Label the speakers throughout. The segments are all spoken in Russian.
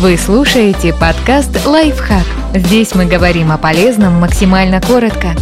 Speaker 1: Вы слушаете подкаст «Лайфхак». Здесь мы говорим о полезном максимально коротко.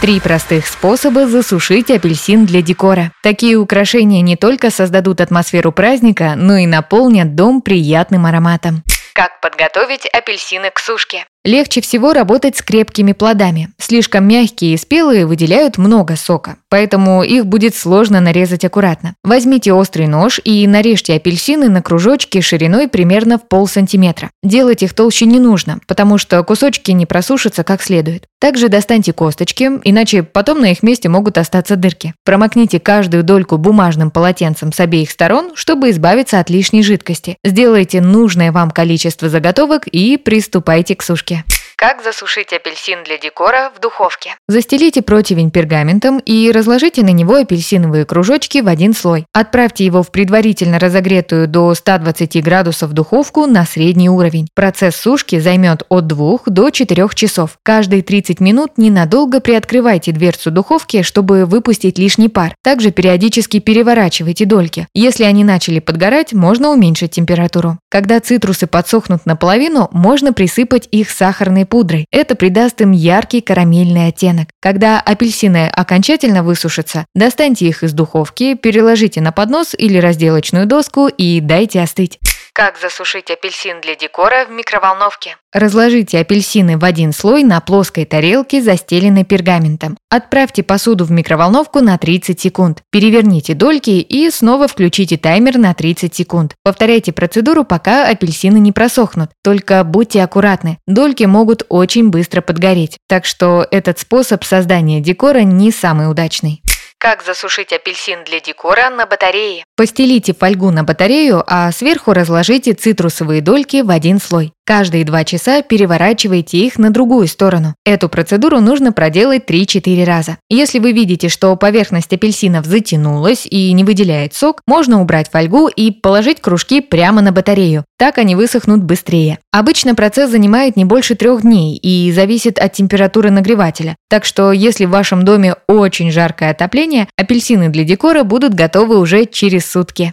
Speaker 1: Три простых способа засушить апельсин для декора. Такие украшения не только создадут атмосферу праздника, но и наполнят дом приятным ароматом.
Speaker 2: Как подготовить апельсины к сушке?
Speaker 1: Легче всего работать с крепкими плодами. Слишком мягкие и спелые выделяют много сока, поэтому их будет сложно нарезать аккуратно. Возьмите острый нож и нарежьте апельсины на кружочки шириной примерно в пол сантиметра. Делать их толще не нужно, потому что кусочки не просушатся как следует. Также достаньте косточки, иначе потом на их месте могут остаться дырки. Промокните каждую дольку бумажным полотенцем с обеих сторон, чтобы избавиться от лишней жидкости. Сделайте нужное вам количество заготовок и приступайте к сушке.
Speaker 2: Как засушить апельсин для декора в духовке?
Speaker 1: Застелите противень пергаментом и разложите на него апельсиновые кружочки в один слой. Отправьте его в предварительно разогретую до 120 градусов духовку на средний уровень. Процесс сушки займет от 2 до 4 часов. Каждые 30 минут ненадолго приоткрывайте дверцу духовки, чтобы выпустить лишний пар. Также периодически переворачивайте дольки. Если они начали подгорать, можно уменьшить температуру. Когда цитрусы подсохнут наполовину, можно присыпать их сахарной пудрой. Это придаст им яркий карамельный оттенок. Когда апельсины окончательно высушатся, достаньте их из духовки, переложите на поднос или разделочную доску и дайте остыть.
Speaker 2: Как засушить апельсин для декора в микроволновке?
Speaker 1: Разложите апельсины в один слой на плоской тарелке, застеленной пергаментом. Отправьте посуду в микроволновку на 30 секунд. Переверните дольки и снова включите таймер на 30 секунд. Повторяйте процедуру, пока апельсины не просохнут. Только будьте аккуратны, дольки могут очень быстро подгореть. Так что этот способ создания декора не самый удачный.
Speaker 2: Как засушить апельсин для декора на батарее?
Speaker 1: Постелите фольгу на батарею, а сверху разложите цитрусовые дольки в один слой. Каждые два часа переворачивайте их на другую сторону. Эту процедуру нужно проделать 3-4 раза. Если вы видите, что поверхность апельсинов затянулась и не выделяет сок, можно убрать фольгу и положить кружки прямо на батарею. Так они высохнут быстрее. Обычно процесс занимает не больше трех дней и зависит от температуры нагревателя. Так что если в вашем доме очень жаркое отопление, апельсины для декора будут готовы уже через сутки.